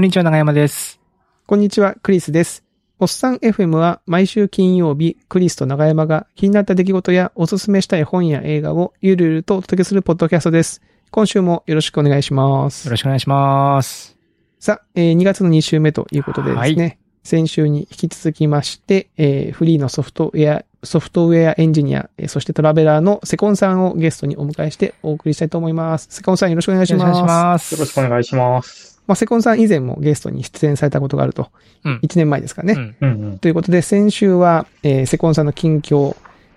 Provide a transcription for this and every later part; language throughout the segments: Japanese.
こんにちは、長山です。こんにちは、クリスです。おっさん FM は毎週金曜日、クリスと長山が気になった出来事やおすすめしたい本や映画をゆるゆるとお届けするポッドキャストです。今週もよろしくお願いしますよ。ろしくお願いします。さあ、えー2月の2週目ということでですね、先週に引き続きまして、えーフリーのソフトウェア、ソフトウェアエンジニア、えーそしてトラベラーのセコンさんをゲストにお迎えしてお送りしたいと思います。セコンさんよろしくお願いします。よろしくお願いします。よろしくお願いします。まあ、セコンさん以前もゲストに出演されたことがあると。うん1年前ですかね。うんうんうん。ということで、先週は、えーセコンさんの近況、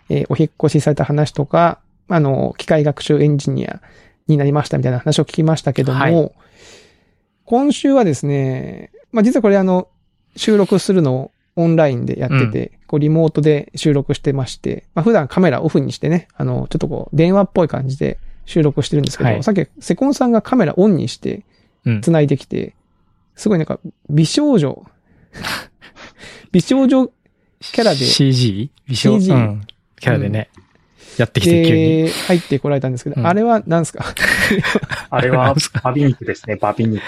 えーお引っ越しされた話とか、あの、機械学習エンジニアになりましたみたいな話を聞きましたけども、はい今週はですね、まあ、実はこれあの、収録するのをオンラインでやってて、こうリモートで収録してまして、まあ、普段カメラオフにしてね、あの、ちょっとこう、電話っぽい感じで収録してるんですけど、はいさっきセコンさんがカメラオンにして、うん。繋いできて、すごいなんか、美少女、美少女キャラで CG? 美少 CG うん。キャラでね、やってきて急に。で入ってこられたんですけど、うんあれは何ですか？あれは バビ肉ですね、バビ肉。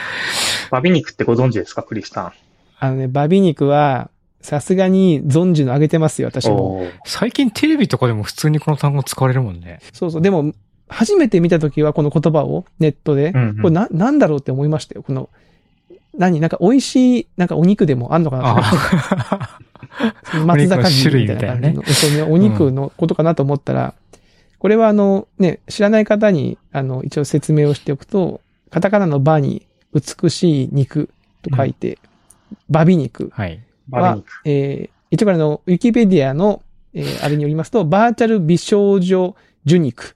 バビ肉ってご存知ですか、クリスタン？あのね、バビ肉は、さすがに存じの上げてますよ、私も。最近テレビとかでも普通にこの単語使われるもんね。そうそう。でも、初めて見たときはこの言葉をネットで、うんうんこれな、なんだろうって思いましたよ。この、何？なんか美味しい、なんかお肉でもあんのかな 松坂牛みたいな感じの。お肉のことかなと思ったら、これはあの、ね、知らない方に、あの、一応説明をしておくと、カタカナのバに美しい肉と書いて、バビ肉はい。はバビ肉。、えー、一応これあの、ウィキペディアの、えー、あれによりますと、バーチャル美少女受肉。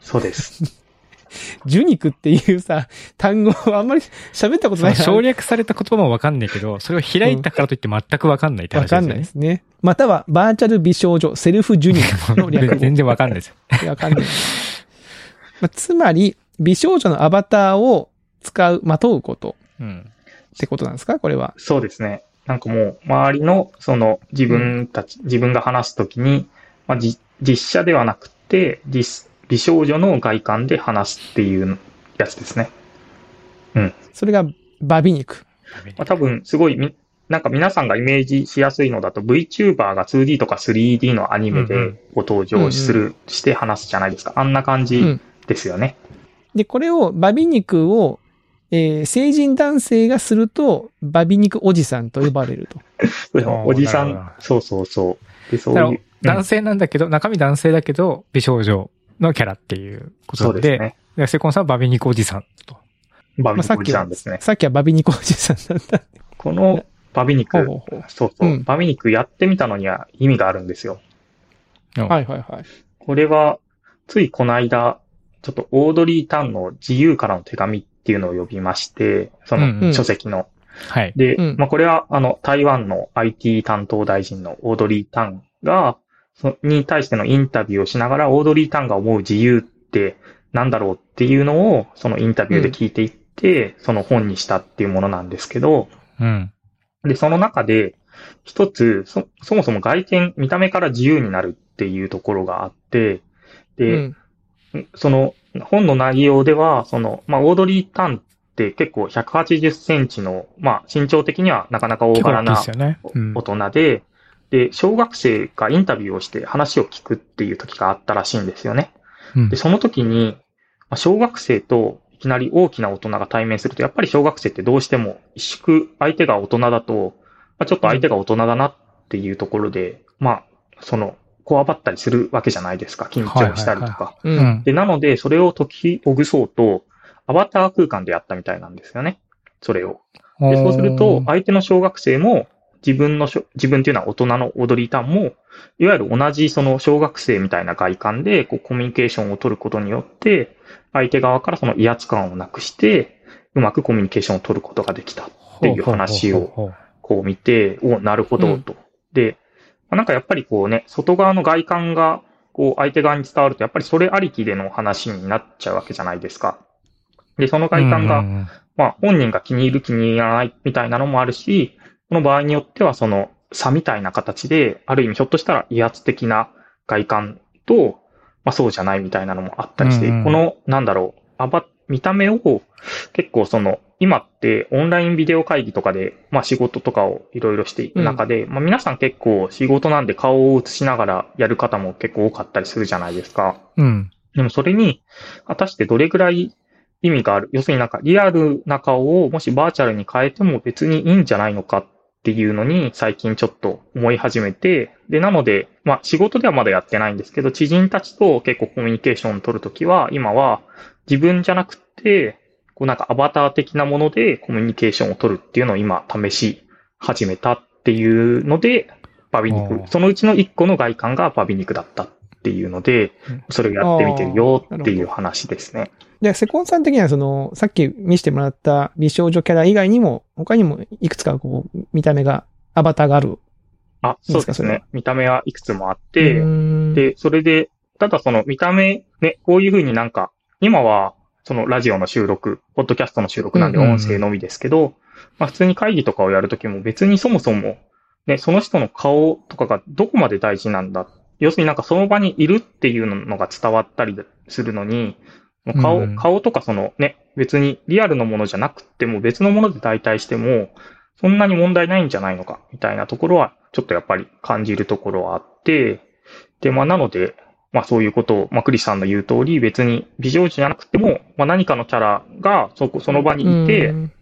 そうです。受肉っていうさ、単語をあんまり喋ったことない省略された言葉もわかんないけど、それを開いたからといって全くわかんないって話ですよね。わかんないですね。または、バーチャル美少女セルフ受肉の略語。全然わかんないですよ。わかんない。まあ、つまり、美少女のアバターを使う、まとうことうん。ってことなんですか？これは。そうですね。なんかもう、周りの、その、自分たち、自分が話すときに、まあ、じ実写ではなくて、実、美少女の外観で話すっていうやつですね。それが、バビ肉。まあ、多分、すごいみ、なんか皆さんがイメージしやすいのだと VTuber が 2D とか 3D のアニメうんうんでご登場する、して話すじゃないですか。あんな感じうん。ですよね。で、これを、バビ肉を、えー成人男性がすると、バビ肉おじさんと呼ばれると。おじさん、そうそうそう。で、そういう。男性なんだけど、中身男性だけど、美少女のキャラっていうことで、そうですね。でセコンさんはバビ肉おじさんと。バビ肉おまあさっきはじさんですね。さっきはバビ肉おじさんだった。このバビ肉ほう、ほうほう。そうそう、うんバビ肉やってみたのには意味があるんですよ。はい。はいはいはい。これは、ついこの間、ちょっとオードリー・タンの自由からの手紙っていうのを呼びまして、そうんの書籍の。はい。で、うんまあこれはあの台湾の IT 担当大臣のオードリー・タンが、そに対してのインタビューをしながら、オードリー・タンが思う自由ってなんだろうっていうのを、そのインタビューで聞いていって、その本にしたっていうものなんですけど、うん。で、その中で、一つ、そ、そもそも外見、見た目から自由になるっていうところがあって、うで、ん。その本の内容では、その、まあ、オードリー・タンって結構180センチの、まあ、身長的にはなかなか大柄な大きいでね。うんで、で、小学生がインタビューをして話を聞くっていう時があったらしいんですよね。うんで、その時に、まあ小学生といきなり大きな大人が対面すると、やっぱり小学生ってどうしても萎縮、相手が大人だと、まあ、ちょっと相手が大人だなっていうところで、まあ、その、こわばったりするわけじゃないですか。緊張したりとか。で、なので、それを解きほぐそうと、アバター空間でやったみたいなんですよね。それを。で、そうすると、相手の小学生も、自分のしょ、自分っていうのは大人のオードリー・タンも、いわゆる同じその小学生みたいな外観で、こう、コミュニケーションを取ることによって、相手側からその威圧感をなくして、うまくコミュニケーションを取ることができた。っていう話をこう見て、お、なるほど、と。で、まあなんかやっぱりこうね、外側の外観が、こう、相手側に伝わると、やっぱりそれありきでの話になっちゃうわけじゃないですか。で、その外観が、まあ、本人が気に入る気に入らないみたいなのもあるし、この場合によってはその差みたいな形で、ある意味ひょっとしたら威圧的な外観と、まあそうじゃないみたいなのもあったりして、うんうんこの、なんだろう、アバ見た目を結構その、今ってオンラインビデオ会議とかで、まあ仕事とかをいろいろしていく中で、まあ皆さん結構仕事なんで顔を映しながらやる方も結構多かったりするじゃないですか。うん。でもそれに、果たしてどれぐらい意味がある？要するになんかリアルな顔をもしバーチャルに変えても別にいいんじゃないのかっていうのに最近ちょっと思い始めて、で、なので、まあ仕事ではまだやってないんですけど、知人たちと結構コミュニケーションを取るときは、今は自分じゃなくて、こうなんかアバター的なものでコミュニケーションを取るっていうのを今試し始めたっていうので、バビ肉。そのうちの一個の外観がバビ肉だったっていうのでうん、それをやってみてるよっていう話ですね。で、セコンさん的にはその、さっき見せてもらった美少女キャラ以外にも、他にもいくつかこう、見た目が、アバターがある。あ、そうですね。見た目はいくつもあっうて、で、それで、ただその見た目、ね、こういうふうになんか、今は、そのラジオの収録、ポッドキャストの収録なんでうんうんうん音声のみですけど、まあ普通に会議とかをやるときも別にそもそも、ね、その人の顔とかがどこまで大事なんだ。要するになんかその場にいるっていうのが伝わったりするのに、顔、うん。顔とかそのね、別にリアルのものじゃなくても別のもので代替しても、そんなに問題ないんじゃないのか、みたいなところは、ちょっとやっぱり感じるところはあって、で、まあなので、まあそういうことを、まあクリスさんの言う通り、別に美少女じゃなくても、まあ何かのキャラがそこ、その場にいて、うん。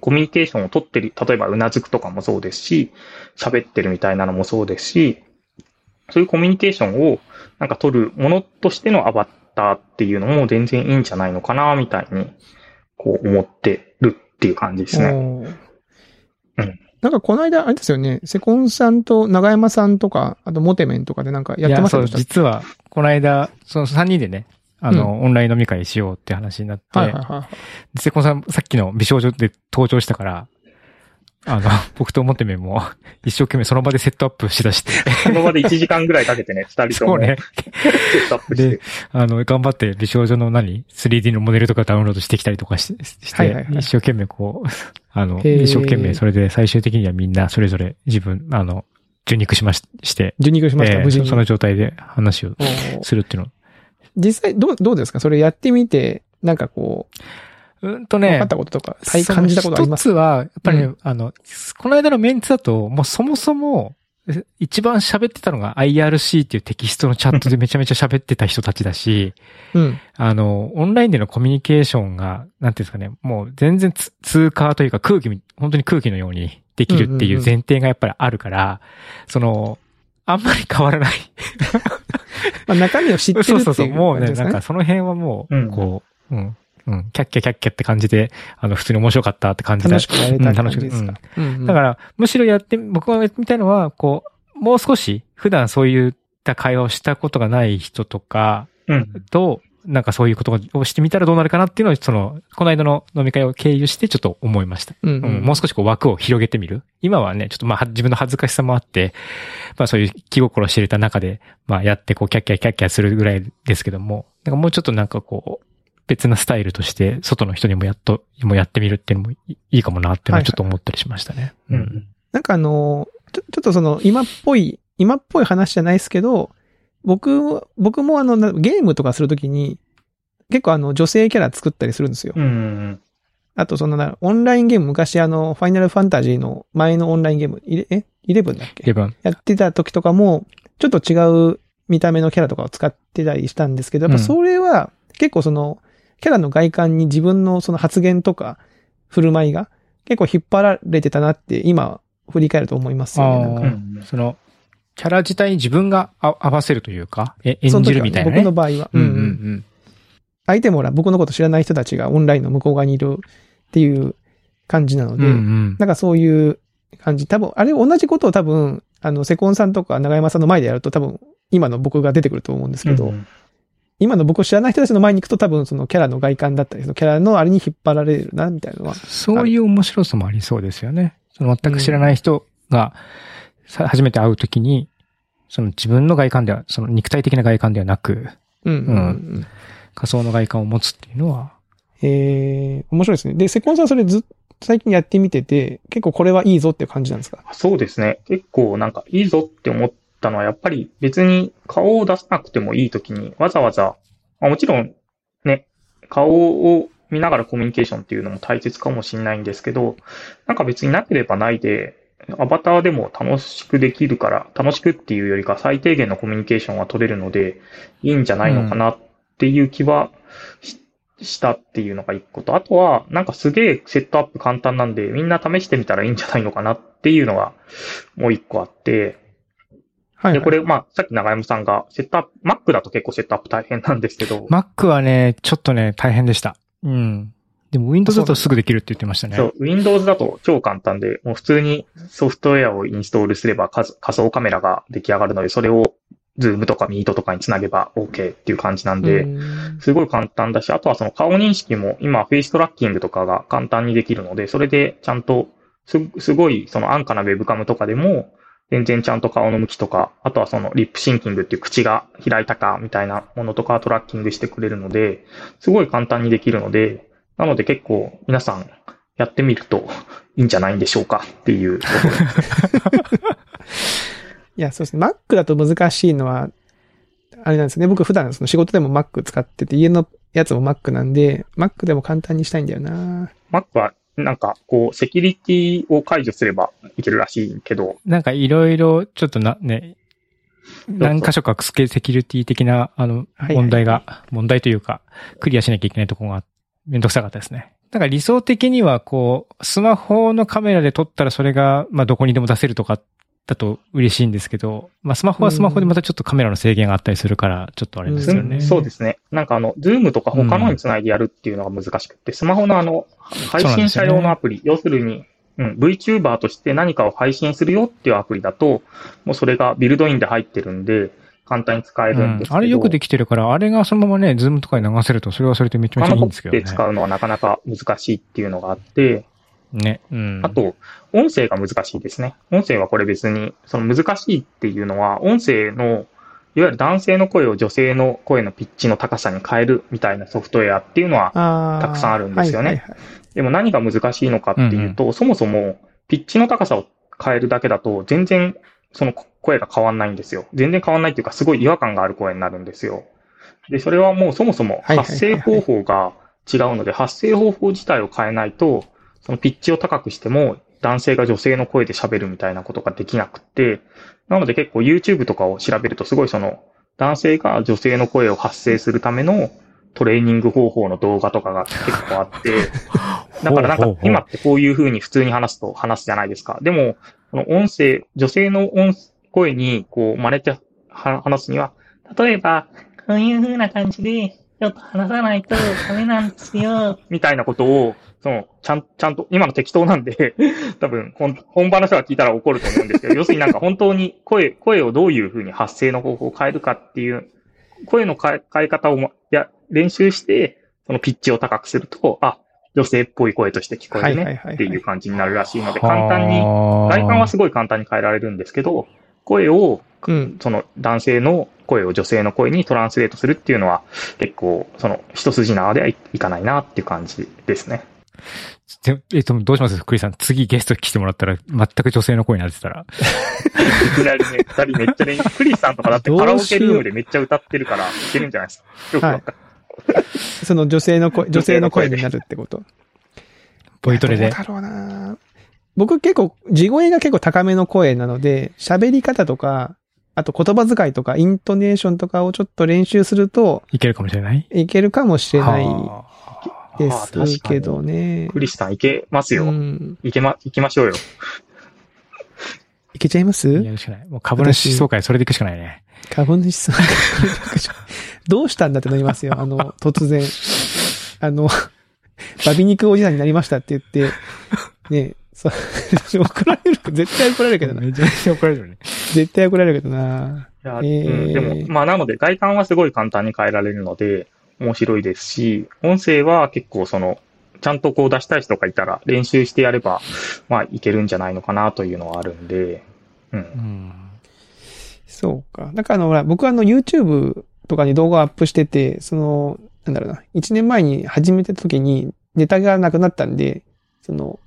コミュニケーションを取ってる、例えばうなずくとかもそうですし、喋ってるみたいなのもそうですし、そういうコミュニケーションをなんか取るものとしてのアバターっていうのも全然いいんじゃないのかな、みたいに、こう思ってるっていう感じですね。うんなんかこの間、あれですよね、セコンさんと長山さんとか、あとモテメンとかでなんかやってました？いや、そう、でしたっ実は、この間、その3人でね、あの、オンライン飲み会しようって話になって、けはいはいはい。セコンさん、さっきの美少女で登場したから、あの、僕とモテメンも一生懸命その場でセットアップしだして、その場で1時間ぐらいかけてね、二人ともそうね、セットアップしてで。あの、頑張って美少女の何 ?3D のモデルとかダウンロードしてきたりとかしして、はいはいはい一生懸命こう、あの、一生懸命それで最終的にはみんなそれぞれ自分、あの、受肉しましして、受肉しました、えー無事に。そその状態で話をするっていうの。実際、どう、どうですか？それやってみて、なんかこう、うんとね、分かったこととか、体感じたことあります？一つは、やっぱりね、うあの、この間のメンツだと、もうそもそも、え一番喋ってたのが IRC っていうテキストのチャットでめちゃめちゃ喋ってた人たちだし、うん。あの、オンラインでのコミュニケーションが、なんていうんですかね、もう全然つ通過というか空気み、本当に空気のようにできるっていう前提がやっぱりあるから、その、あんまり変わらない。まあ中身を知ってるっていうそうそうそう、もうね、なんかその辺はもう、うん。こう、うん、うん、キャッキャキャッキャって感じで、あの、普通に面白かったって感じで。楽しくやれたうん楽しく感じですか。うんうんだから、むしろやって、僕がやってみたいのは、こう、もう少し、普段そういった会話をしたことがない人とかうん。と、なんかそういうことをしてみたらどうなるかなっていうのを、その、この間の飲み会を経由してちょっと思いました。うんうん、もう少しこう枠を広げてみる。今はね、ちょっとまあは自分の恥ずかしさもあって、まあそういう気心を知れた中で、まあやってこうキャッキャキャッキャするぐらいですけども、なんかもうちょっとなんかこう、別なスタイルとして、外の人にもやっと、もやってみるっていうのもいいかもなっていうのはちょっと思ったりしましたね。う。ん。なんかあの、ちょ、ちょっとその、今っぽい、今っぽい話じゃないですけど、僕、僕もあの、なゲームとかするときに、結構あの、女性キャラ作ったりするんですよ。うん。あとそのな、オンラインゲーム、昔あの、ファイナルファンタジーの前のオンラインゲーム、え ?11 だっけ？ゲブン。やってた時とかも、ちょっと違う見た目のキャラとかを使ってたりしたんですけど、やっぱそれは結構その、キャラの外観に自分のその発言とか振る舞いが結構引っ張られてたなって今振り返ると思いますよね。うん。その、キャラ自体に自分があ合わせるというか、え演じるみたいなね。僕の場合は。うんうんうんうんうん。相手もほら、僕のこと知らない人たちがオンラインの向こう側にいるっていう感じなので、うんうん。なんかそういう感じ。多分、あれ同じことを多分、あの、セコンさんとか長山さんの前でやると多分、今の僕が出てくると思うんですけど、うん今の僕を知らない人たちの前に行くと多分そのキャラの外観だったり、そのキャラのあれに引っ張られるな、みたいなのは。そういう面白さもありそうですよね。その全く知らない人が、さ初めて会うときに、その自分の外観では、その肉体的な外観ではなく、うんうんうん。仮想の外観を持つっていうのは、えー、面白いですね。で、セコンさんそれずっ最近やってみてて、結構これはいいぞっていう感じなんですか？そうですね。結構なんかいいぞって思ったのは、やっぱり別に顔を出さなくてもいいときに、わざわざ、まあもちろんね、顔を見ながらコミュニケーションっていうのも大切かもしれないんですけど、なんか別になければないで、アバターでも楽しくできるから、楽しくっていうよりか最低限のコミュニケーションは取れるので、いいんじゃないのかなっていう気はしたっていうのが一個と、あとは、なんかすげえセットアップ簡単なんで、みんな試してみたらいいんじゃないのかなっていうのがもう一個あって、はい、はい、で、これ、まあ、さっき長山さんが、セットアップ、Mac だと結構セットアップ大変なんですけど。Mac はね、ちょっとね、大変でした。うん。でも Windows だとすぐできるって言ってましたね。そう、Windows だと超簡単で、もう普通にソフトウェアをインストールすれば仮想カメラが出来上がるので、それを Zoom とか Meet とかにつなげば OK っていう感じなんで、すごい簡単だし、あとはその顔認識も今フェイストラッキングとかが簡単にできるので、それでちゃんとす、すごいその安価なウェブカムとかでも、全然ちゃんと顔の向きとか、あとはそのリップシンキングっていう口が開いたかみたいなものとかトラッキングしてくれるので、すごい簡単にできるので、なので結構皆さんやってみるといいんじゃないんでしょうかっていうところ。いや、そうですね。Mac だと難しいのは、あれなんですね。僕普段その仕事でも Mac 使ってて、家のやつも Mac なんで、Mac でも簡単にしたいんだよな Mac はなんか、こう、セキュリティを解除すればいけるらしいけど。なんかいろいろ、ちょっとな、ね、何箇所かセキュリティ的な、あの、問題が、問題というか、クリアしなきゃいけないところがめんどくさかったですね。だから理想的には、こう、スマホのカメラで撮ったらそれが、まあ、どこにでも出せるとかっだと嬉しいんですけど、まあスマホはスマホでまたちょっとカメラの制限があったりするから、ちょっとあれですよね、うん、そうですね。なんかあの、 Zoom とか他のにつないでやるっていうのが難しくて、うん、スマホのあの、配信者用のアプリ、ね、要するに、うん、VTuber として何かを配信するよっていうアプリだと、もうそれがビルドインで入ってるんで、簡単に使えるんですけど、うん、あれよくできてるから、あれがそのままね、 Zoom とかに流せると、それはそれでめちゃめちゃいいんですけどね。で使うのはなかなか難しいっていうのがあって、ね。うん。あと、音声が難しいですね。音声はこれ別に、その難しいっていうのは、音声の、いわゆる男性の声を女性の声のピッチの高さに変えるみたいなソフトウェアっていうのはたくさんあるんですよね。はいはいはい、でも何が難しいのかっていうと、うんうん、そもそもピッチの高さを変えるだけだと全然その声が変わんないんですよ。全然変わんないっていうかすごい違和感がある声になるんですよ。で、それはもうそもそも発声方法が違うので、発声方法自体を変えないと、そのピッチを高くしても男性が女性の声で喋るみたいなことができなくて、なので結構 YouTube とかを調べるとすごいその男性が女性の声を発声するためのトレーニング方法の動画とかが結構あって、だからなんか今ってこういう風に普通に話すと話すじゃないですか。でも、この音声、女性の音声にこう真似て話すには、例えば、こういう風な感じで、ちょっと話さないとダメなんですよ、みたいなことをその、ちゃん、ちゃんと、今の適当なんで 多分、本、本場の人が聞いたら怒ると思うんですけど、要するになんか本当に声、声をどういうふうに発声の方法を変えるかっていう、声の変え変え方を、や、練習して、そのピッチを高くすると、あ、女性っぽい声として聞こえるねっていう感じになるらしいので、簡単に、外観はすごい簡単に変えられるんですけど、声を、うん、その男性の声を女性の声にトランスレートするっていうのは、結構、その一筋縄ではいかないなっていう感じですね。えっと、どうします？クリスさん、次ゲスト来てもらったら、全く女性の声になってたら。いきなりね、二人めっちゃね、クリスさんとかだってカラオケルームでめっちゃ歌ってるから、いけるんじゃないですか？はい、その女性の声、女性の声になるってこと？ボイトレで。どうだろうな。僕結構、地声が結構高めの声なので、喋り方とか、あと言葉遣いとか、イントネーションとかをちょっと練習すると、いけるかもしれない？いけるかもしれないですけどね。クリスさんいけますよ。うん、いけま、行きましょうよ。いけちゃいます？やるしかない。もう株主総会それで行くしかないね。株主総会。どうしたんだってなりますよ。あの、突然。あの、バビ肉おじさんになりましたって言って、ねそう、怒られる、絶対怒られるけどな。めちゃめちゃ怒られるね。絶対怒られるけどな。いや、えー、うん、でも、まあなので外観はすごい簡単に変えられるので、面白いですし、音声は結構その、ちゃんとこう出したい人とかいたら練習してやれば、まあいけるんじゃないのかなというのはあるんで、うん。うん、そうか。だからあの、僕はあの YouTube とかに動画をアップしてて、その、なんだろうな、1年前に始めた時にネタがなくなったんで、その、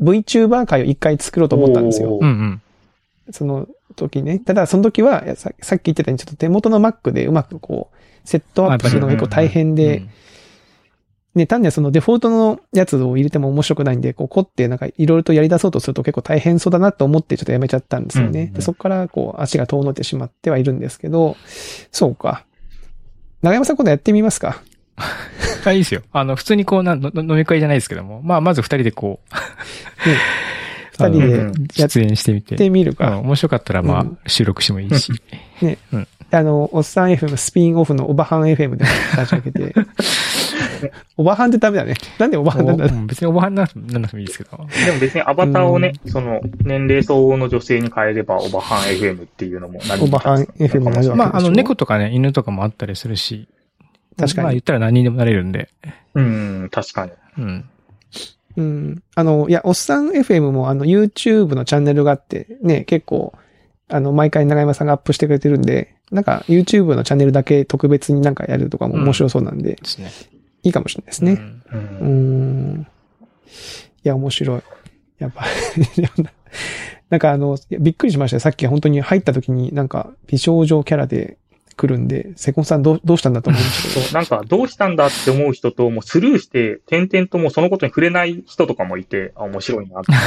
VTuber 会を一回作ろうと思ったんですよ。うんうん、その時ね。ただその時はさ、さっき言ってたように、ちょっと手元の Mac でうまくこう、セットアップするのが結構大変で、ね、単にそのデフォルトのやつを入れても面白くないんで、こう、凝ってなんかいろいろとやり出そうとすると結構大変そうだなと思ってちょっとやめちゃったんですよね。うんうんでそこからこう、足が遠のってしまってはいるんですけど、そうか。長山さん今度やってみますか？あ、いいですよ。あの、普通にこう、なんの飲み会じゃないですけども、まあ、まず二人でこう、二人でうんやっ出演してみて。てみるうんか。面白かったら、まあ、うん収録してもいいし。あの、おっさん FM スピンオフのオバハン FM で立ち上げて。オバハンってダメだね。なんでオバハンなんだ別におばはんなんなくてもいいですけど。でも別にアバターをね、その年齢相応の女性に変えれば、オバハン FM っていうのも何オバハン FM になるわけでしょまあ、あの、猫とかね、犬とかもあったりするし。確かにまあ、言ったら何にでもなれるんで。うん、確かに。うん。うん。あの、いや、おっさん FM もあの YouTube のチャンネルがあって、ね、結構、あの、毎回長山さんがアップしてくれてるんで、なんか YouTube のチャンネルだけ特別になんかやるとかも面白そうなんで、ですね。いいかもしれないですね。うんう。うん。いや、面白い。やっぱ、なんかあの、びっくりしましたよ。さっき本当に入った時になんか美少女キャラで来るんで、セコンさんどうどうしたんだと思うんですけど。なんか、どうしたんだって思う人と、もうスルーして、点々ともうそのことに触れない人とかもいて、あ、面白いなって。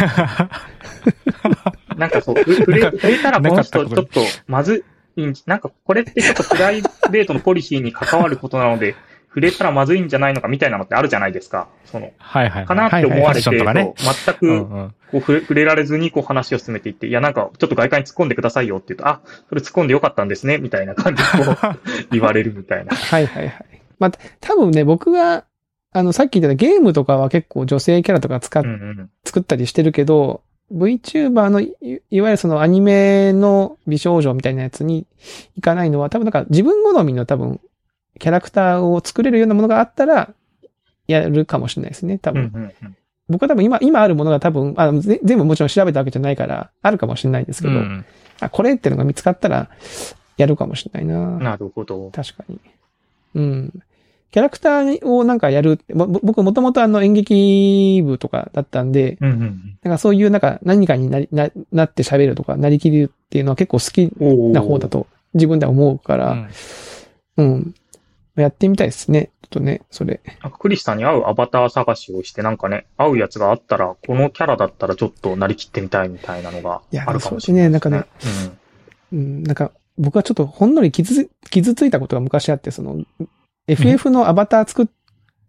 なんかそう、ふ触れ、触れたらこの人ちょっとまずいん、なんかこれってちょっとプライベートのポリシーに関わることなので、触れたらまずいんじゃないのかみたいなのってあるじゃないですか。その、はいはい。かなって思われて、はいはいはいそう全く、うんうん。こう触れられずにこう話を進めていって、いやなんかちょっと外界に突っ込んでくださいよって言うと、あ、それ突っ込んでよかったんですね、みたいな感じでこう言われるみたいな。はいはいはい。まあ、多分ね、僕が、あの、さっき言ったゲームとかは結構女性キャラとか使っうんうん。作ったりしてるけど、VTuber のい、いわゆるそのアニメの美少女みたいなやつに行かないのは、多分なんか自分好みの多分、キャラクターを作れるようなものがあったら、やるかもしれないですね、多うん分。うんうん。僕は多分今、今あるものが多分、あぜ全部もちろん調べたわけじゃないから、あるかもしれないですけど、うんあ、これってのが見つかったら、やるかもしれないな。なるほど。確かに。うん。キャラクターをなんかやるって、も僕もともとあの演劇部とかだったんで、うんうんなんかそういうなんか何かになり、な、なって喋るとか、なりきるっていうのは結構好きな方だ。と自分では思うかうら、んうん。やってみたいですね。ちょっとね、それ。クリスさんに合うアバター探しをして、なんかね、合うやつがあったら、このキャラだったらちょっとなりきってみたいみたいなのがいやあるかもしれない、そうですねなんかうん、なんか僕はちょっとほんのり傷つ、傷ついたことが昔あって、その、FF のアバター作っ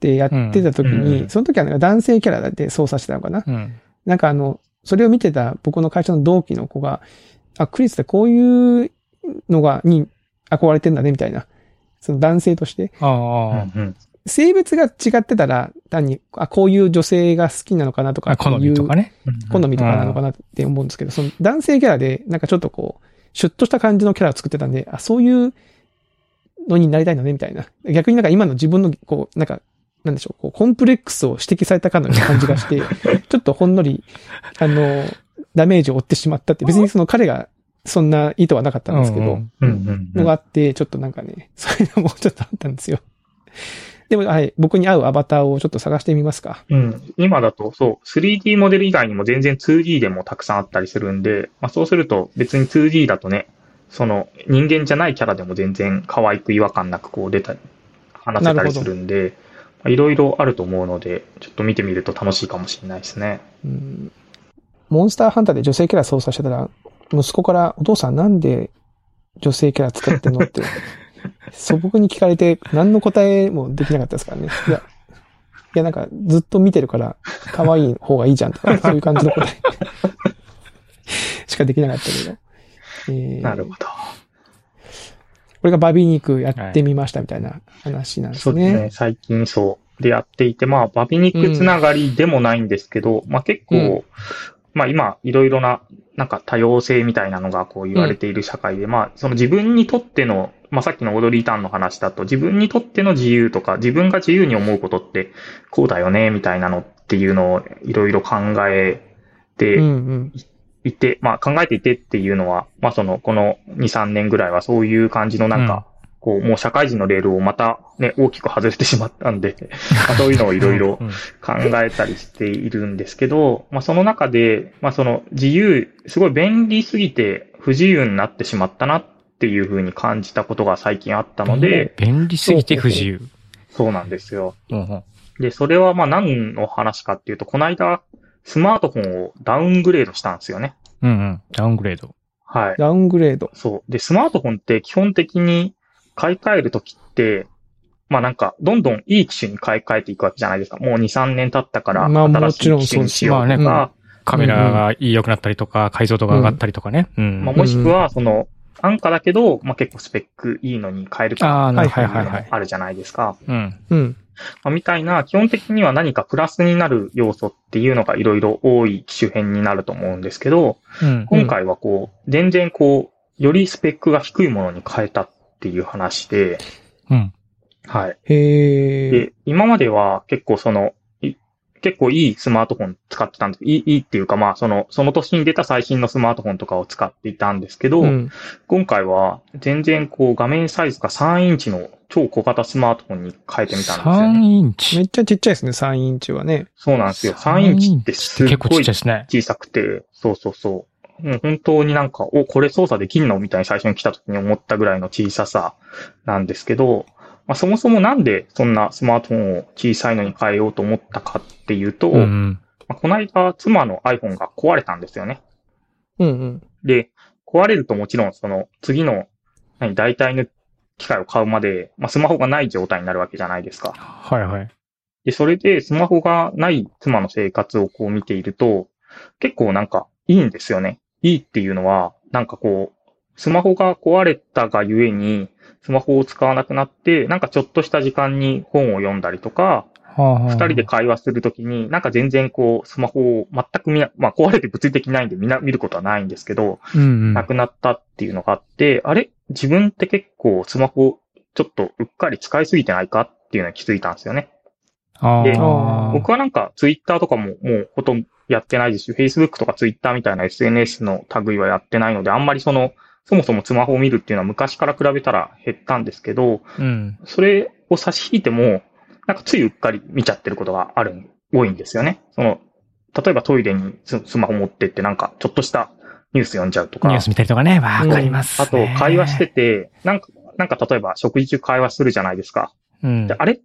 てやってた時うんに、うんその時はなんか男性キャラで操作してたのかな。うん。なんかあの、それを見てた僕の会社の同期の子が、あ、クリスってこういうのが、に憧れてんだね、みたいな。その男性として。ああ、うんうん。性別が違ってたら、単に、あ、こういう女性が好きなのかなとか好みとかね。好みとかなのかなって思うんですけど、その男性キャラで、なんかちょっとこう、シュッとした感じのキャラを作ってたんで、あ、そういうのになりたいのね、みたいな。逆になんか今の自分の、こう、なんか、なんでしょう、こう、コンプレックスを指摘されたかのような感じがして、ちょっとほんのり、あの、ダメージを負ってしまったって、別にその彼がそんな意図はなかったんですけど。のがあって、ちょっとなんかね、そういうのもちょっとあったんですよ。でも、はい、僕に合うアバターをちょっと探してみますか。うん。今だと、そう、3D モデル以外にも全然 2D でもたくさんあったりするんで、まあそうすると別に 2D だとね、その人間じゃないキャラでも全然可愛く違和感なくこう出たり、話せたりするんで、まあいろいろあると思うので、ちょっと見てみると楽しいかもしれないですね。うんモンスターハンターで女性キャラ操作してたら、息子から、お父さんなんで女性キャラ使ってんのって、素朴に聞かれて、何の答えもできなかったですからね。いや、いやなんかずっと見てるから、可愛い方がいいじゃんとか、そういう感じの答え しかできなかったけど。えーなるほど。これがバビ肉やってみましたみたいな話なんですね。そうですね。最近そう。でやっていて、まあ、バビ肉つながりでもないんですけど、まあ結構、うんまあ今、いろいろな、なんか多様性みたいなのがこう言われている社会で、まあ、その自分にとっての、まあさっきのオードリーターンの話だと、自分にとっての自由とか、自分が自由に思うことって、こうだよね、みたいなのっていうのをいろいろ考えてうんうん。いて、まあ考えていてっていうのは、まあその、この2、3年ぐらいはそういう感じのなんか、こう、もう社会人のレールをまたね、大きく外れてしまったんで、まあそういうのをいろいろうん考えたりしているんですけど、まあその中で、まあその自由、すごい便利すぎて不自由になってしまったなっていうふうに感じたことが最近あったので、便利すぎて不自由。そうなんですよ。で、それはまあ何の話かっていうと、この間、スマートフォンをダウングレードしたんですよね。うんうん。ダウングレード。はい。ダウングレード。そう。で、スマートフォンって基本的に買い替えるときって、まあなんか、どんどんいい機種に買い替えていくわけじゃないですか。もう2、3年経ったから、まあ新しい機種にしようとそうですか、カメラが良くなったりとか、解像度が上がったりとかね。うん。まあもしくは、その、安価だけど、まあ結構スペックいいのに変えるかあるじゃないですか。うん。うん。まあ、みたいな、基本的には何かプラスになる要素っていうのがいろいろ多い機種編になると思うんですけど、うん。今回はこう、全然こう、よりスペックが低いものに変えたっていう話で、うん。はい。へえ。で、今までは結構その、い結構いいスマートフォン使ってたんです。いい、いいっていうかまあ、その、その年に出た最新のスマートフォンとかを使っていたんですけど、うん。今回は全然こう画面サイズが3インチの超小型スマートフォンに変えてみたんですよ3ね。インチ？めっちゃちっちゃいですね、3インチはね。そうなんですよ。3インチってすっ結構ちごいっちゃいですね。小さくて、そうそうそう。もう本当になんか、お、これ操作できんのみたいに最初に来た時に思ったぐらいの小ささなんですけど、まあ、そもそもなんでそんなスマートフォンを小さいのに変えようと思ったかっていうと、うん。まあ、この間妻の iPhone が壊れたんですよね。うんうん。で、壊れるともちろんその次の何代替の機械を買うまで、まあ、スマホがない状態になるわけじゃないですか。はいはい。で、それでスマホがない妻の生活をこう見ていると、結構なんかいいんですよね。いいっていうのは、なんかこう、スマホが壊れたがゆえに、スマホを使わなくなって、なんかちょっとした時間に本を読んだりとか、二二人で会話するときに、なんか全然こう、スマホを全く見な、まあ壊れて物理的ないんでみんな見ることはないんですけど、うんうん。なくなったっていうのがあって、あれ？自分って結構スマホちょっとうっかり使いすぎてないか？っていうのに気づいたんですよね。で。僕はなんかツイッターとかももうほとんどやってないですし、Facebook とかツイッターみたいな SNS の類はやってないので、あんまりその、そもそもスマホを見るっていうのは昔から比べたら減ったんですけど、うん。それを差し引いても、なんかついうっかり見ちゃってることがある、多いんですよね。その、例えばトイレにススマホ持ってってなんかちょっとしたニュース読んじゃうとか。ニュース見たりとかね、わかります、あと会話して。て、なんか、なんか例えば食事中会話するじゃないですか。うんで。あれ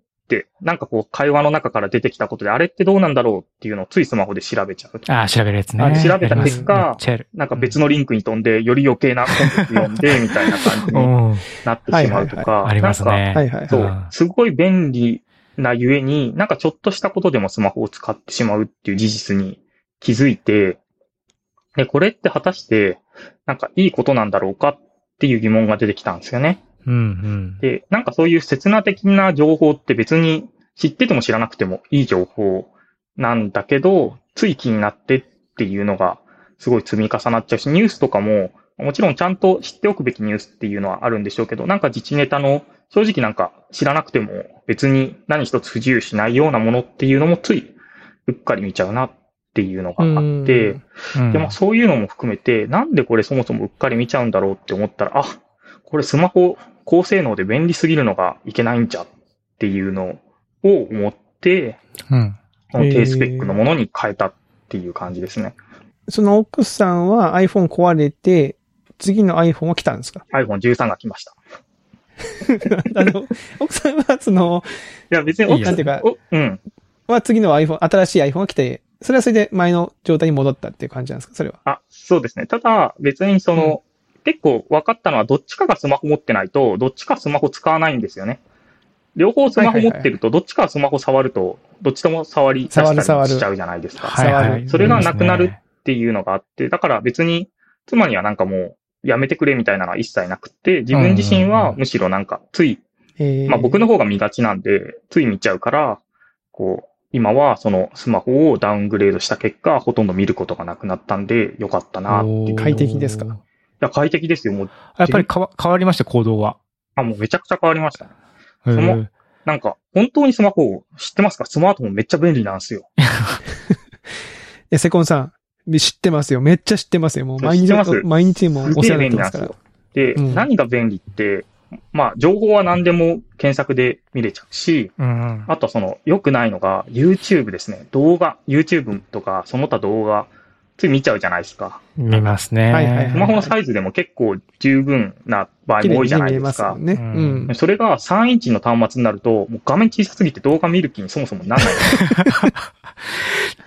なんかこう会話の中から出てきたことで、あれってどうなんだろうっていうのをついスマホで調べちゃう。ああ、調べるやつね。あ調べた結果なんか別のリンクに飛んで、より余計なコンテンツ読んで、みたいな感じうにん。なってしまうとはいか。ありますなんかね。はいはい。そううん。すごい便利なゆえに、なんかちょっとしたことでもスマホを使ってしまうっていう事実に気づいて、で、これって果たして、なんかいいことなんだろうかっていう疑問が出てきたんですよね。うんうん。で、なんかそういう刹那的な情報って別に知ってても知らなくてもいい情報なんだけど、つい気になってっていうのがすごい積み重なっちゃうし、ニュースとかも、もちろんちゃんと知っておくべきニュースっていうのはあるんでしょうけど、なんか自治ネタの正直なんか知らなくても別に何一つ不自由しないようなものっていうのもついうっかり見ちゃうなっていうのがあって、うんでもそういうのも含めて、なんでこれそもそもうっかり見ちゃうんだろうって思ったら、あ、これスマホ高性能で便利すぎるのがいけないんじゃっていうのを思って、うん。この低スペックのものに変えたっていう感じですね。その奥さんは iPhone 壊れて、次の iPhone は来たんですか？iPhone13 が来ました。あの、奥さんはその、いや別にいいよなんていうか、おうん。は次の iPhone、新しい iPhone が来て、それはそれで前の状態に戻ったっていう感じなんですか？それは。あ、そうですね。ただ別にその、結構分かったのはどっちかがスマホ持ってないと、どっちかスマホ使わないんですよね。両方スマホ持ってると、どっちかスマホ触ると、どっちとも触り出したり触るしちゃうじゃないですか。はいはい。それがなくなるっていうのがあって、だから別に妻にはなんかもうやめてくれみたいなのは一切なくて、自分自身はむしろなんかつい、えー。まあ僕の方が見がちなんで、つい見ちゃうから、こう、今はそのスマホをダウングレードした結果、ほとんど見ることがなくなったんで、よかったなって快適ですか？や、快適ですよ。もう、やっぱり変わ変わりました、行動は。あ、もうめちゃくちゃ変わりました。そのなんか、本当にスマホ知ってますか？スマートフォンめっちゃ便利なんですよ。え、セコンさん、知ってますよ。めっちゃ知ってますよ。もう毎日毎日もお世話になってますでうん何が便利って、まあ、情報は何でも検索で見れちゃうし、うんうん。あとはその、良くないのが、YouTube ですね。動画、YouTube とか、その他動画つい見ちゃうじゃないですか。見ますね。はいはいはいスマホのサイズでも結構十分な場合も多いじゃないですかすね。ううんん。それが3インチの端末になると、もう画面小さすぎて動画見る気にそもそもならない。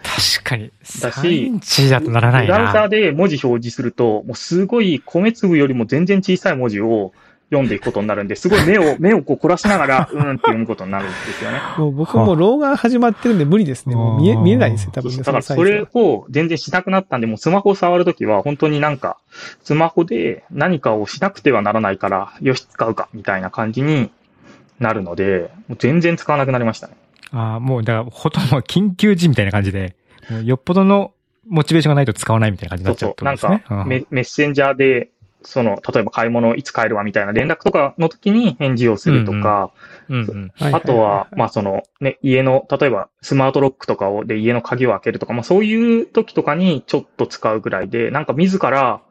確かに。だし3インチだとならないブラウザーな。で文字表示すると、もうすごい米粒よりも全然小さい文字を読んでいくことになるんで、すごい目を、目をこう凝らしながら、うーんって読むことになるんですよね。もう僕も老眼始まってるんで無理ですね。もう見え、見えないですよ、多分ね。だからそれを全然しなくなったんで、もうスマホを触るときは本当になんか、スマホで何かをしなくてはならないから、よし、使うか、みたいな感じになるので、もう全然使わなくなりましたね。ああ、もう、だから、ほとんど緊急時みたいな感じで、よっぽどのモチベーションがないと使わないみたいな感じになっちゃうっそうそう。なん。かうんメ、メッセンジャーで、その、例えば買い物いつ帰るわみたいな連絡とかの時に返事をするとか、あとは、まあその、ね、家の、例えばスマートロックとかを、で家の鍵を開けるとか、まあそういう時とかにちょっと使うぐらいで、なんか自ら、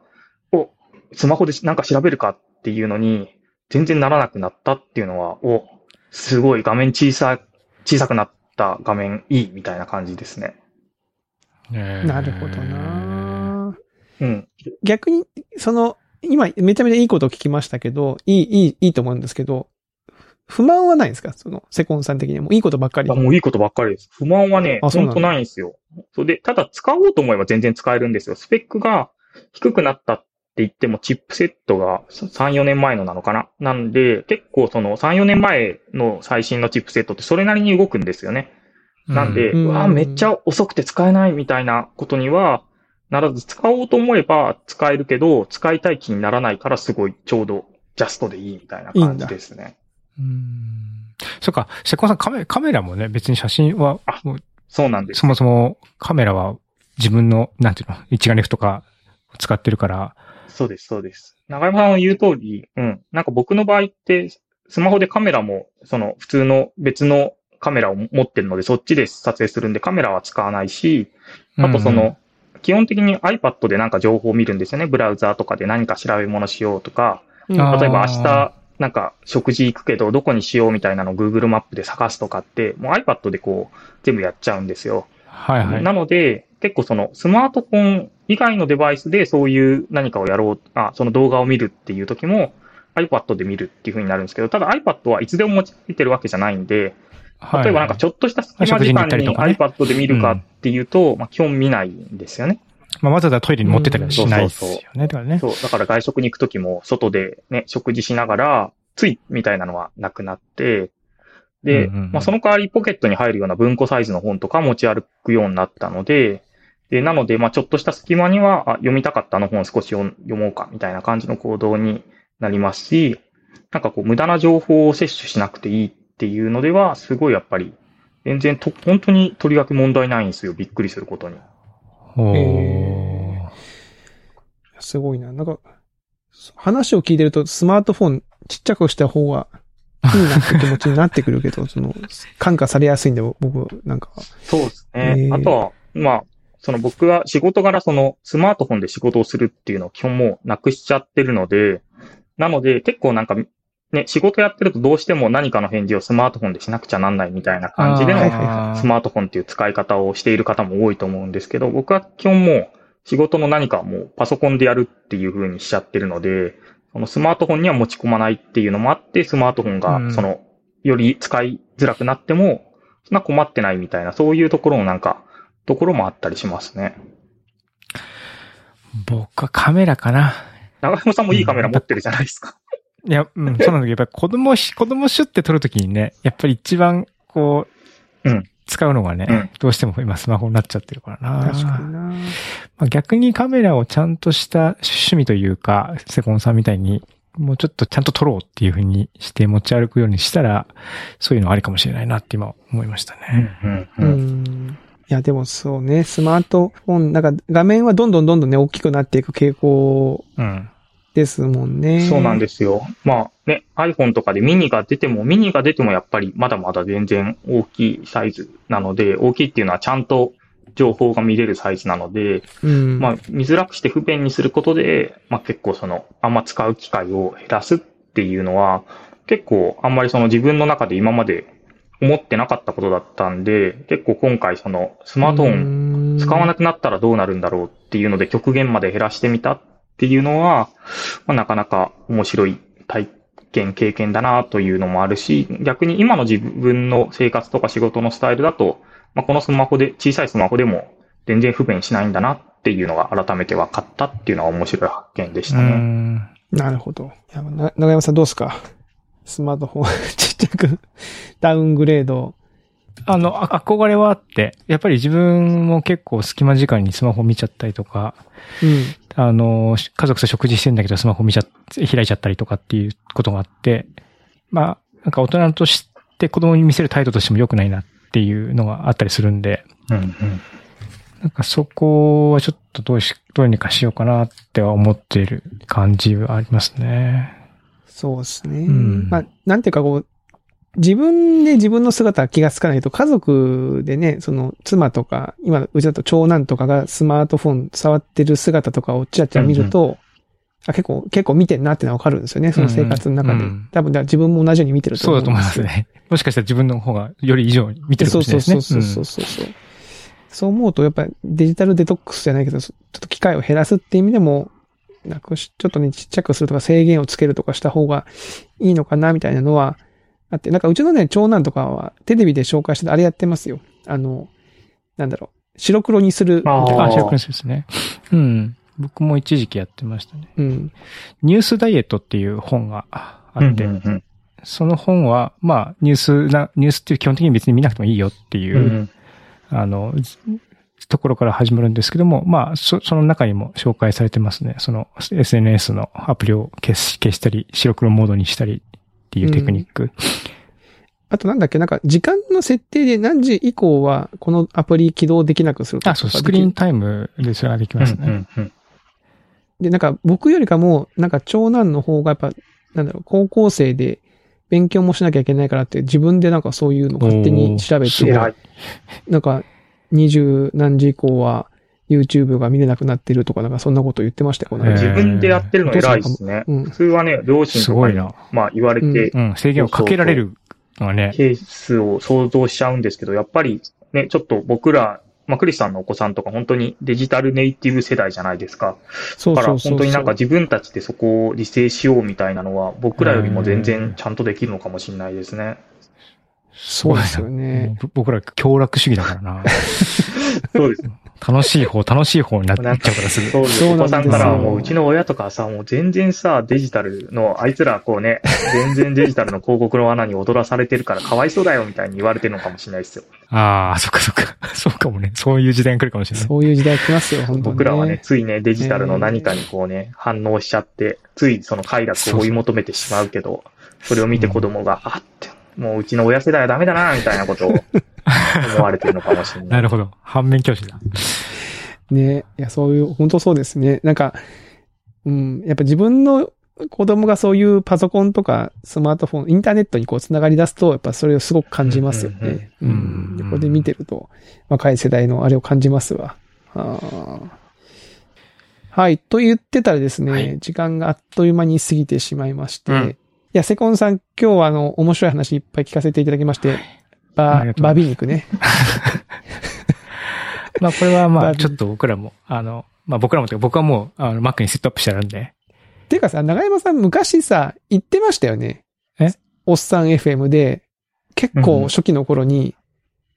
お、スマホでなんか調べるかっていうのに、全然ならなくなったっていうのは、お、すごい画面小さ、小さくなった画面いいみたいな感じですね。えー。なるほどな。うん。逆に、その、今、めちゃめちゃいいことを聞きましたけど、いい、いい、いいと思うんですけど、不満はないんですか？その、セコンさん的には。もういいことばっかりあ。もういいことばっかりです。不満はね、あそうなんだ本当ないんですよ。それで、ただ使おうと思えば全然使えるんですよ。スペックが低くなったって言っても、チップセットが3、4年前のなのかな？なんで、結構その3、4年前の最新のチップセットってそれなりに動くんですよね。なんで、ううんわ、めっちゃ遅くて使えないみたいなことにはならず、使おうと思えば使えるけど、使いたい気にならないからすごいちょうどジャストでいいみたいな感じですね。うん。そっか、セコンさんカメカメラもね、別に写真はあ、もうそうなんですそ。もそもカメラは自分の、なんていうの、一眼レフとか使ってるから、そうです、そうです。長山さんの言う通り、うん。なんか僕の場合って、スマホでカメラも、その普通の別のカメラを持ってるので、そっちで撮影するんでカメラは使わないし、あとその、基本的に iPad でなんか情報を見るんですよね。ブラウザーとかで何か調べ物しようとか、例えば明日、なんか食事行くけど、どこにしようみたいなのを Google マップで探すとかって、もう iPad でこう、全部やっちゃうんですよ。はいはい。なので、結構そのスマートフォン以外のデバイスでそういう何かをやろう、あ、その動画を見るっていう時も iPad で見るっていう風になるんですけど、ただ iPad はいつでも持ち歩いてるわけじゃないんで、はい例えばなんかちょっとした隙間時間に iPad で見るかっていうと、まあ基本見ないんですよね。まあ、わざわざトイレに持ってたりはしないですようんね。だからね。そう。だから外食に行く時も外でね、食事しながら、ついみたいなのはなくなって、で、うんうんうんまあその代わりポケットに入るような文庫サイズの本とか持ち歩くようになったので、で、なので、まあちょっとした隙間には、あ、読みたかったあの本少し読読もうかみたいな感じの行動になりますし、なんかこう無駄な情報を摂取しなくていいっていうのでは、すごいやっぱり、全然と、本当にとりわけ問題ないんですよ。びっくりすることに。おーえすごいな。なんか、話を聞いてるとスマートフォンちっちゃくした方がいいなって気持ちになってくるけど、その、感化されやすいんで、僕、なんか。そうですね。えーあとは、まあ、その僕は仕事柄そのスマートフォンで仕事をするっていうのを基本もうなくしちゃってるので、なので結構なんかね、仕事やってるとどうしても何かの返事をスマートフォンでしなくちゃなんないみたいな感じでのスマートフォンっていう使い方をしている方も多いと思うんですけど、僕は基本もう仕事の何かはもうパソコンでやるっていう風にしちゃってるので、そのスマートフォンには持ち込まないっていうのもあって、スマートフォンうんがその、より使いづらくなっても、そんな困ってないみたいな、そういうところのなんか、ところもあったりしますね。僕はカメラかな。長山さんもいいカメラ持ってるじゃないですか。いや、うん、そうなんだけど、やっぱり子供し、子供シュって撮るときにね、やっぱり一番、こう、うん使うのがね、うんどうしても今スマホになっちゃってるからな。確かにな。まあ、逆にカメラをちゃんとした趣味というか、セコンさんみたいに、もうちょっとちゃんと撮ろうっていう風にして持ち歩くようにしたら、そういうのありかもしれないなって今思いましたね。うんう。ん。いや、でもそうね、スマートフォン、なんか画面はどんどんどんどんね、大きくなっていく傾向うん。ですもんね。そうなんですよ。まあね、iPhone とかでミニが出ても、ミニが出てもやっぱりまだまだ全然大きいサイズなので、大きいっていうのはちゃんと情報が見れるサイズなので、うん。まあ見づらくして不便にすることで、まあ結構その、あんま使う機会を減らすっていうのは、結構あんまりその自分の中で今まで思ってなかったことだったんで、結構今回そのスマートフォンン使わなくなったらどうなるんだろうっっていうので極限まで減らしてみたっていうのは、まあ、なかなか面白い体験、経験だなというのもあるし、逆に今の自分の生活とか仕事のスタイルだと、まあ、このスマホで、小さいスマホでも全然不便しないんだなっていうのが改めて分かったっていうのは面白い発見でしうたね。ん。なるほど。長山さんどうですか？スマートフォン ちっちゃくダウングレード。あの、あ憧れはあって、やっぱり自分も結構隙間時間にスマホ見ちゃったりとか、うん。あの、家族と食事してんだけどスマホ見ちゃっ、開いちゃったりとかっていうことがあって、まあ、なんか大人として子供に見せる態度としても良くないなっていうのがあったりするんで、うんうんなんかそこはちょっとどうし、どうにかしようかなっては思っている感じはありますね。そうですね。んまあ、なんていうかこう、自分で自分の姿が気がつかないと、家族でね、その妻とか、今、うちだと長男とかがスマートフォン触ってる姿とかをちらちら見ると、あ結構、結構見てんなってのはわかるんですよね、その生活の中で。うんうん多分、自分も同じように見てると思そうだうんですよ。と思いますね。もしかしたら自分の方がより以上に見てるかそうもしれないですね。そうそうそうそうそう。そう思うと、やっぱりデジタルデトックスじゃないけど、ちょっと機会を減らすっていう意味でも、なくし、ちょっとね、ちっちゃくするとか制限をつけるとかした方がいいのかな、みたいなのはあって、なんかうちのね、長男とかはテレビで紹介しててあれやってますよ。あの、なんだろう、白黒にするあ。あ、白黒ですね。うん。僕も一時期やってましたね。うん。ニュースダイエットっていう本があって、うんうんその本は、まあ、ニュースな、ニュースっていう基本的に別に見なくてもいいよっていう、うんうんあの、ずところから始まるんですけども、まあ、そ、その中にも紹介されてますね。その SNS のアプリを消し、消したり、白黒モードにしたりっていうテクニック。あとなんだっけ、なんか時間の設定で何時以降はこのアプリ起動できなくするとかあ、そう、スクリーンタイムでそれができますね。うんうんうんで、なんか僕よりかも、なんか長男の方がやっぱ、なんだろう、高校生で勉強もしなきゃいけないからって自分でなんかそういうの勝手に調べて。なんか二十何時以降は YouTube が見れなくなってるとかなんかそんなこと言ってましたよ、この間へー自分でやってるの偉いですね。うん普通はね、両親とかに。まあ言われて、うん、制限をかけられるのがね。ケースを想像しちゃうんですけど、やっぱりね、ちょっと僕ら、まあクリスさんのお子さんとか本当にデジタルネイティブ世代じゃないですか。そうだから。本当になんか自分たちでそこを理性しようみたいなのは僕らよりも全然ちゃんとできるのかもしれないですね。そうですよね。僕ら強楽主義だからな。そうです。楽しい方、楽しい方になっちゃうからすぐ。そうです。お子さんからはもううちの親とかさ、もう全然さ、デジタルの、あいつらこうね、全然デジタルの広告の罠に踊らされてるからかわいそうだよみたいに言われてるのかもしれないですよ。ああ、そっかそっか。そうかもね。そういう時代が来るかもしれない。そういう時代来ますよ、本当に、ね。僕らはね、ついね、デジタルの何かにこうね、反応しちゃって、ついその快楽を追い求めてしまうけど、それを見て子供が、あって、もううちの親世代はダメだな、みたいなことを思われてるのかもしれない。なるほど。反面教師だ。ね。いや、そういう、本当そうですね。なんか、うん、やっぱ自分の子供がそういうパソコンとかスマートフォン、インターネットにこう繋がり出すと、やっぱそれをすごく感じますよね。うんでこれで見てると、若い世代のあれを感じますわ。はい。と言ってたらですね、はい時間があっという間に過ぎてしまいまして、うんいや、セコンさん、今日はあの、面白い話いっぱい聞かせていただきまして、あババビ肉ね。まあこれはまあちょっと僕らも、あの、まあ僕らもというか僕はもう、あの、Mac にセットアップしてあるんで。てかさ、長山さん昔さ、言ってましたよね。え？おっさん FM で、結構初期の頃に、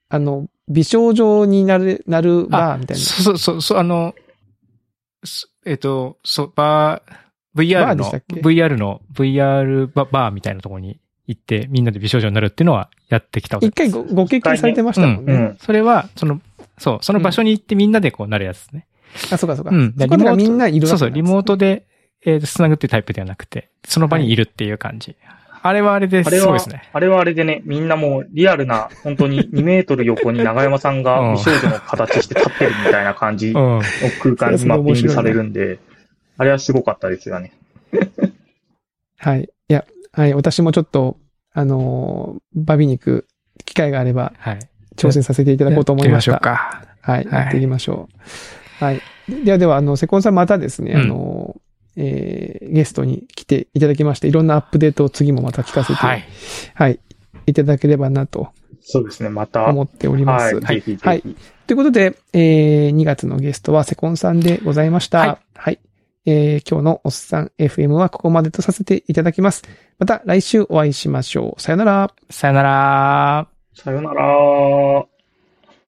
あの、美少女になる、なるバーみたいな。そうそう、そう、あの、すえっ、と、そう、バー、バ VR の VR の、VR ババーみたいなところに行って、みんなで美少女になるっていうのはやってきたこと一回ごご経験されてましたもんね。うん。それは、その、そう、その場所に行ってみんなでこうなるやつですね。あ、そうかそうか。うん。そこだからみんないるわけそうそう、リモートで、えー、繋ぐっていうタイプではなくて、その場にいるっていう感じ。あれはあれであれはすごいですね。、あれはあれでね、みんなもうリアルな、本当に2メートル横に長山さんが 美少女の形して立ってるみたいな感じのうん。空間にマッピングされるんで、あれはすごかったですよね。はい。いや、はい。私もちょっと、あのーバビ肉、機会があればはい。挑戦させていただこうと思いましやってましょうか。はい。はいやっていきましょう。はい。ではでは、あの、セコンさんまたですね、うんあの、えー、ゲストに来ていただきまして、いろんなアップデートを次もまた聞かせて、はい。はい。いただければなとそうですね、また。思っております。はい。はいということで、えー、2月のゲストはセコンさんでございました。はいはい。えー、今日のおっさん FM はここまでとさせていただきます。また来週お会いしましょう。さよなら。さよなら。さよなら。